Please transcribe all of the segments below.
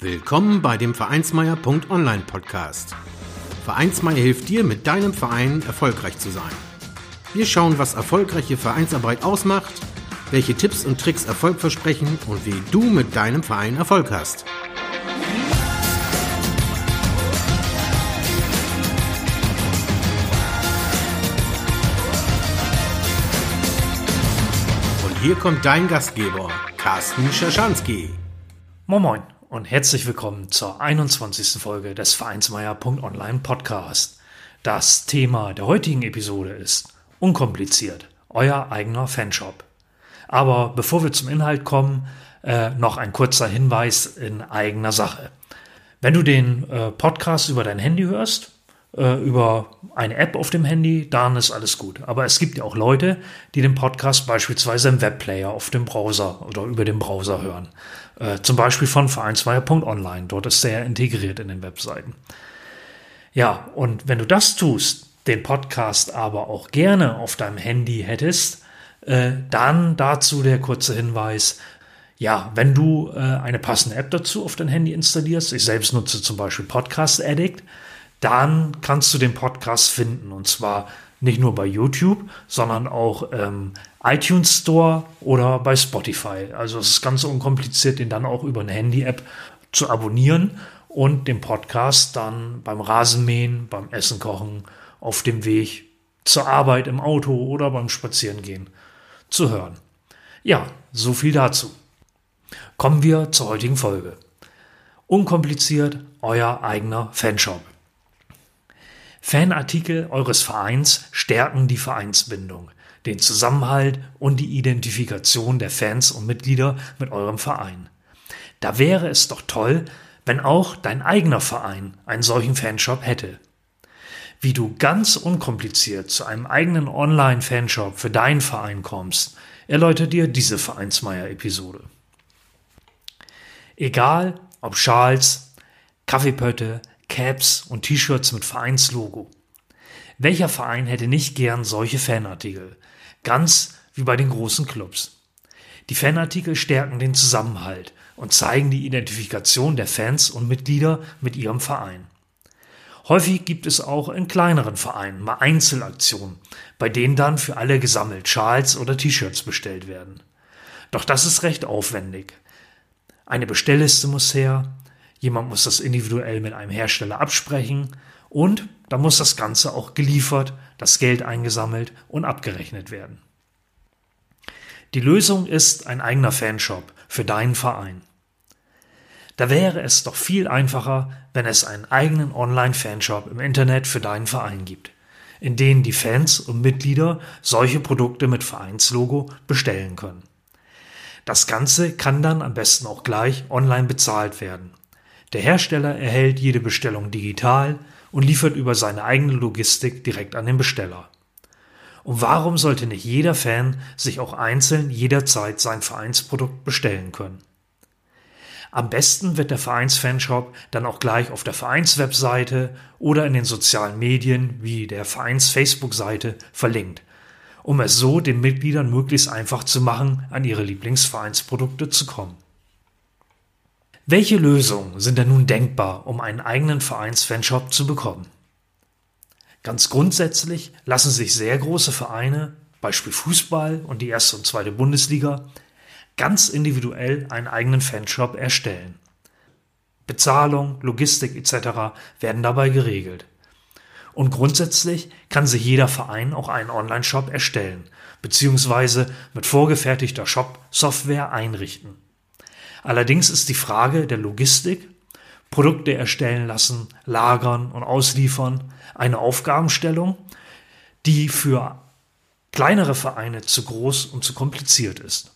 Willkommen bei dem Vereinsmeier.online Podcast. Vereinsmeier hilft dir, mit deinem Verein erfolgreich zu sein. Wir schauen, was erfolgreiche Vereinsarbeit ausmacht, welche Tipps und Tricks Erfolg versprechen und wie du mit deinem Verein Erfolg hast. Und hier kommt dein Gastgeber, Carsten Schaschanski. Moin Moin und herzlich willkommen zur 21. Folge des Vereinsmeier.online Podcast. Das Thema der heutigen Episode ist unkompliziert, euer eigener Fanshop. Aber bevor wir zum Inhalt kommen, äh, noch ein kurzer Hinweis in eigener Sache. Wenn du den äh, Podcast über dein Handy hörst, äh, über eine App auf dem Handy, dann ist alles gut. Aber es gibt ja auch Leute, die den Podcast beispielsweise im Webplayer auf dem Browser oder über den Browser hören. Äh, zum Beispiel von vereinsmeier.online. Dort ist er integriert in den Webseiten. Ja, und wenn du das tust, den Podcast aber auch gerne auf deinem Handy hättest, äh, dann dazu der kurze Hinweis, ja, wenn du äh, eine passende App dazu auf dein Handy installierst, ich selbst nutze zum Beispiel Podcast Addict, dann kannst du den Podcast finden. Und zwar nicht nur bei YouTube, sondern auch ähm, iTunes Store oder bei Spotify. Also es ist ganz unkompliziert, den dann auch über eine Handy-App zu abonnieren und den Podcast dann beim Rasenmähen, beim Essen kochen, auf dem Weg zur Arbeit im Auto oder beim Spazierengehen zu hören. Ja, so viel dazu. Kommen wir zur heutigen Folge. Unkompliziert, euer eigener Fanshop. Fanartikel eures Vereins stärken die Vereinsbindung, den Zusammenhalt und die Identifikation der Fans und Mitglieder mit eurem Verein. Da wäre es doch toll, wenn auch dein eigener Verein einen solchen Fanshop hätte. Wie du ganz unkompliziert zu einem eigenen Online-Fanshop für deinen Verein kommst, erläutert dir diese Vereinsmeier-Episode. Egal ob Schals, Kaffeepötte, Caps und T-Shirts mit Vereinslogo. Welcher Verein hätte nicht gern solche Fanartikel? Ganz wie bei den großen Clubs. Die Fanartikel stärken den Zusammenhalt und zeigen die Identifikation der Fans und Mitglieder mit ihrem Verein. Häufig gibt es auch in kleineren Vereinen mal Einzelaktionen, bei denen dann für alle gesammelt Schals oder T-Shirts bestellt werden. Doch das ist recht aufwendig. Eine Bestellliste muss her, Jemand muss das individuell mit einem Hersteller absprechen und dann muss das Ganze auch geliefert, das Geld eingesammelt und abgerechnet werden. Die Lösung ist ein eigener Fanshop für deinen Verein. Da wäre es doch viel einfacher, wenn es einen eigenen Online-Fanshop im Internet für deinen Verein gibt, in denen die Fans und Mitglieder solche Produkte mit Vereinslogo bestellen können. Das Ganze kann dann am besten auch gleich online bezahlt werden der Hersteller erhält jede Bestellung digital und liefert über seine eigene Logistik direkt an den Besteller. Und warum sollte nicht jeder Fan sich auch einzeln jederzeit sein Vereinsprodukt bestellen können? Am besten wird der Vereinsfanshop dann auch gleich auf der Vereinswebseite oder in den sozialen Medien wie der Vereins-Facebook-Seite verlinkt, um es so den Mitgliedern möglichst einfach zu machen, an ihre Lieblingsvereinsprodukte zu kommen. Welche Lösungen sind denn nun denkbar, um einen eigenen Vereinsfanshop zu bekommen? Ganz grundsätzlich lassen sich sehr große Vereine, Beispiel Fußball und die erste und zweite Bundesliga, ganz individuell einen eigenen Fanshop erstellen. Bezahlung, Logistik etc. werden dabei geregelt. Und grundsätzlich kann sich jeder Verein auch einen Online-Shop erstellen, beziehungsweise mit vorgefertigter Shop-Software einrichten. Allerdings ist die Frage der Logistik, Produkte erstellen lassen, lagern und ausliefern eine Aufgabenstellung, die für kleinere Vereine zu groß und zu kompliziert ist.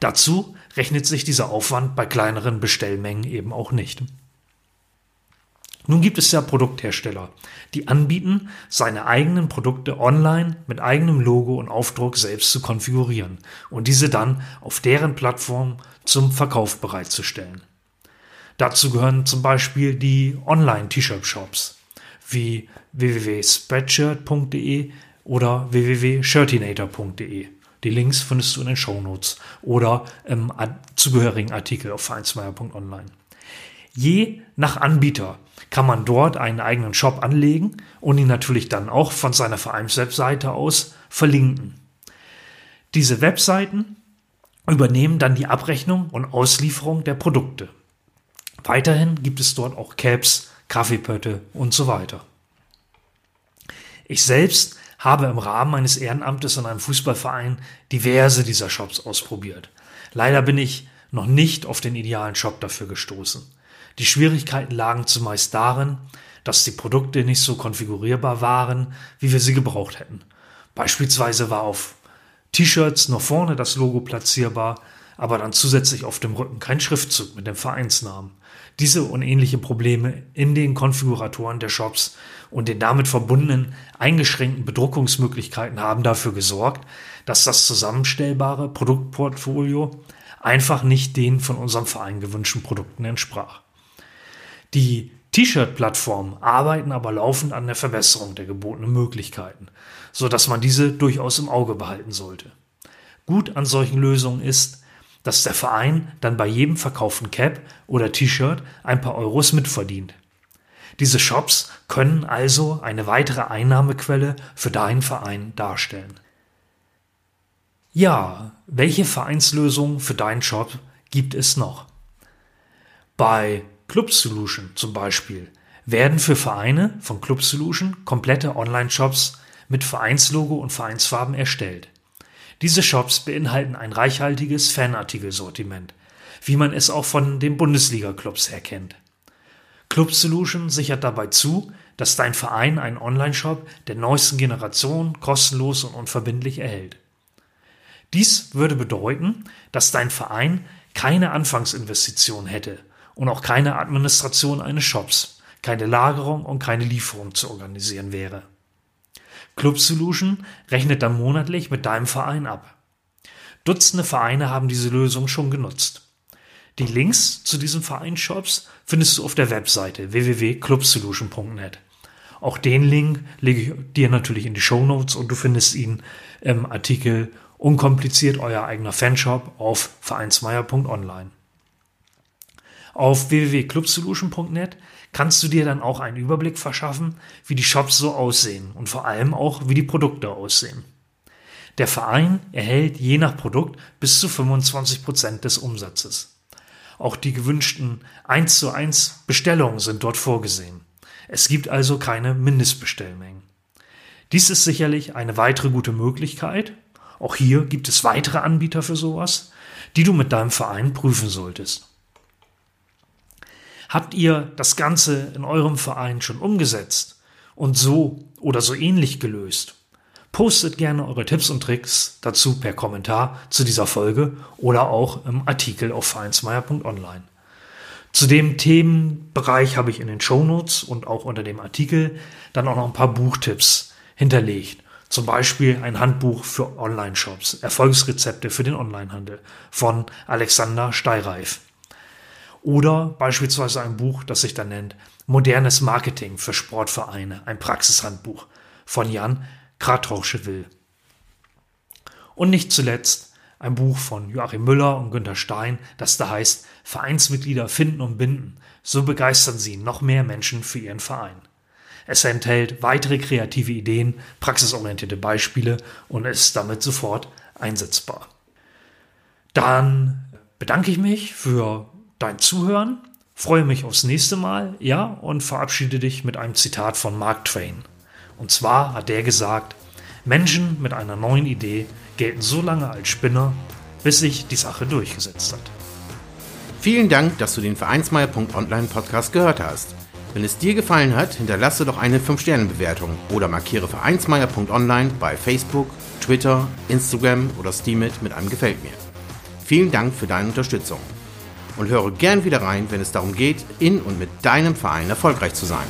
Dazu rechnet sich dieser Aufwand bei kleineren Bestellmengen eben auch nicht. Nun gibt es ja Produkthersteller, die anbieten, seine eigenen Produkte online mit eigenem Logo und Aufdruck selbst zu konfigurieren und diese dann auf deren Plattform zum Verkauf bereitzustellen. Dazu gehören zum Beispiel die Online-T-Shirt-Shops wie www.spreadshirt.de oder www.shirtinator.de. Die Links findest du in den Shownotes oder im zugehörigen Artikel auf vereinsmeier.online. Je nach Anbieter kann man dort einen eigenen Shop anlegen und ihn natürlich dann auch von seiner Vereinswebseite aus verlinken. Diese Webseiten übernehmen dann die Abrechnung und Auslieferung der Produkte. Weiterhin gibt es dort auch Caps, Kaffeepötte und so weiter. Ich selbst habe im Rahmen meines Ehrenamtes in einem Fußballverein diverse dieser Shops ausprobiert. Leider bin ich noch nicht auf den idealen Shop dafür gestoßen. Die Schwierigkeiten lagen zumeist darin, dass die Produkte nicht so konfigurierbar waren, wie wir sie gebraucht hätten. Beispielsweise war auf T-Shirts nur vorne das Logo platzierbar, aber dann zusätzlich auf dem Rücken kein Schriftzug mit dem Vereinsnamen. Diese und ähnliche Probleme in den Konfiguratoren der Shops und den damit verbundenen eingeschränkten Bedruckungsmöglichkeiten haben dafür gesorgt, dass das zusammenstellbare Produktportfolio einfach nicht den von unserem Verein gewünschten Produkten entsprach. Die T-Shirt-Plattformen arbeiten aber laufend an der Verbesserung der gebotenen Möglichkeiten, so dass man diese durchaus im Auge behalten sollte. Gut an solchen Lösungen ist, dass der Verein dann bei jedem verkauften Cap oder T-Shirt ein paar Euros mitverdient. Diese Shops können also eine weitere Einnahmequelle für deinen Verein darstellen. Ja, welche Vereinslösungen für deinen Shop gibt es noch? Bei Club Solution zum Beispiel werden für Vereine von Club Solution komplette Online-Shops mit Vereinslogo und Vereinsfarben erstellt. Diese Shops beinhalten ein reichhaltiges Fanartikelsortiment, wie man es auch von den Bundesliga-Clubs her kennt. Club Solution sichert dabei zu, dass dein Verein einen Online-Shop der neuesten Generation kostenlos und unverbindlich erhält. Dies würde bedeuten, dass dein Verein keine Anfangsinvestition hätte und auch keine Administration eines Shops, keine Lagerung und keine Lieferung zu organisieren wäre. Club Solution rechnet dann monatlich mit deinem Verein ab. Dutzende Vereine haben diese Lösung schon genutzt. Die Links zu diesen Vereinsshops findest du auf der Webseite www.clubsolution.net. Auch den Link lege ich dir natürlich in die Show Notes und du findest ihn im Artikel Unkompliziert euer eigener Fanshop auf vereinsmeier.online. Auf www.clubsolution.net kannst du dir dann auch einen Überblick verschaffen, wie die Shops so aussehen und vor allem auch, wie die Produkte aussehen. Der Verein erhält je nach Produkt bis zu 25 Prozent des Umsatzes. Auch die gewünschten 1 zu 1 Bestellungen sind dort vorgesehen. Es gibt also keine Mindestbestellmengen. Dies ist sicherlich eine weitere gute Möglichkeit. Auch hier gibt es weitere Anbieter für sowas, die du mit deinem Verein prüfen solltest. Habt ihr das Ganze in eurem Verein schon umgesetzt und so oder so ähnlich gelöst? Postet gerne eure Tipps und Tricks dazu per Kommentar zu dieser Folge oder auch im Artikel auf vereinsmeier.online. Zu dem Themenbereich habe ich in den Shownotes und auch unter dem Artikel dann auch noch ein paar Buchtipps hinterlegt. Zum Beispiel ein Handbuch für Online-Shops, Erfolgsrezepte für den Onlinehandel von Alexander Steireif. Oder beispielsweise ein Buch, das sich dann nennt Modernes Marketing für Sportvereine, ein Praxishandbuch von Jan Kratrauschewil. Und nicht zuletzt ein Buch von Joachim Müller und Günter Stein, das da heißt Vereinsmitglieder finden und binden. So begeistern sie noch mehr Menschen für ihren Verein. Es enthält weitere kreative Ideen, praxisorientierte Beispiele und ist damit sofort einsetzbar. Dann bedanke ich mich für dein Zuhören, freue mich aufs nächste Mal, ja, und verabschiede dich mit einem Zitat von Mark Twain. Und zwar hat der gesagt, Menschen mit einer neuen Idee gelten so lange als Spinner, bis sich die Sache durchgesetzt hat. Vielen Dank, dass du den Vereinsmeier.online Podcast gehört hast. Wenn es dir gefallen hat, hinterlasse doch eine 5-Sterne-Bewertung oder markiere Vereinsmeier.online bei Facebook, Twitter, Instagram oder Steamit mit einem Gefällt mir. Vielen Dank für deine Unterstützung und höre gern wieder rein, wenn es darum geht, in und mit deinem Verein erfolgreich zu sein.